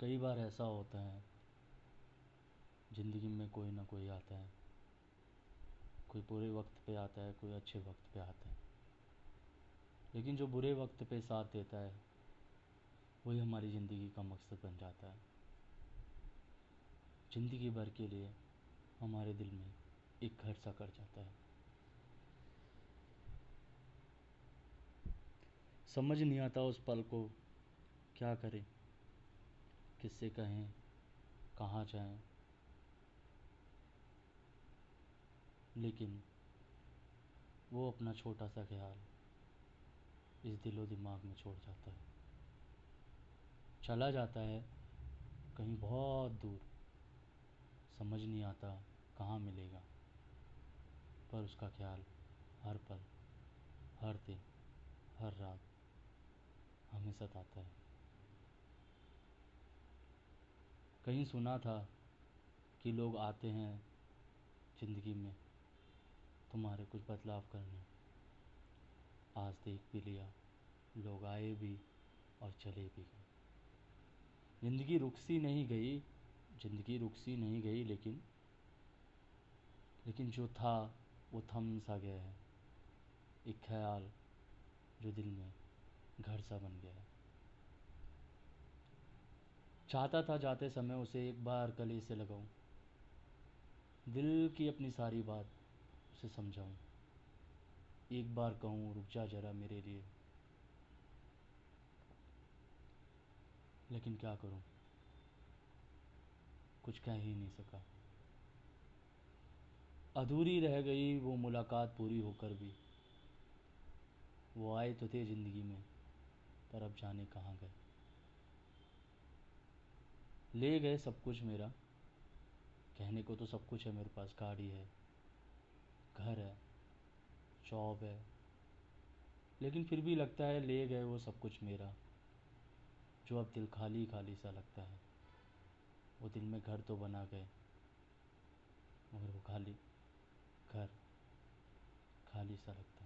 कई बार ऐसा होता है, ज़िंदगी में कोई ना कोई आता है। कोई बुरे वक्त पे आता है, कोई अच्छे वक्त पे आता है। लेकिन जो बुरे वक्त पे साथ देता है, वही हमारी ज़िंदगी का मकसद बन जाता है। ज़िंदगी भर के लिए हमारे दिल में एक घर सा कर जाता है। समझ नहीं आता उस पल को क्या करें। किससे कहें, कहाँ जाएँ। लेकिन वो अपना छोटा सा ख्याल इस दिलो दिमाग में छोड़ जाता है। चला जाता है कहीं बहुत दूर। समझ नहीं आता कहाँ मिलेगा। पर उसका ख्याल हर पल, हर दिन, हर रात हमें सताता है। कहीं सुना था कि लोग आते हैं ज़िंदगी में तुम्हारे कुछ बदलाव करने। आज देख भी लिया, लोग आए भी और चले भी गए। ज़िंदगी रुक सी नहीं गई, ज़िंदगी रुक सी नहीं गई, लेकिन लेकिन जो था, वो थम सा गया है। एक ख्याल जो दिल में घर सा बन गया है। चाहता था जाते समय उसे एक बार गले से लगाऊँ। दिल की अपनी सारी बात उसे समझाऊं। एक बार कहूँ, रुक जा जरा मेरे लिए। लेकिन क्या करूँ? कुछ कह ही नहीं सका। अधूरी रह गई वो मुलाकात पूरी होकर भी। वो आए तो थे ज़िंदगी में, पर अब जाने कहाँ गए। ले गए सब कुछ मेरा। कहने को तो सब कुछ है मेरे पास, गाड़ी है, घर है जॉब है। लेकिन फिर भी लगता है ले गए वो सब कुछ मेरा। जो अब दिल खाली खाली सा लगता है, वो दिल में घर तो बना गए, मगर वो खाली घर खाली सा लगता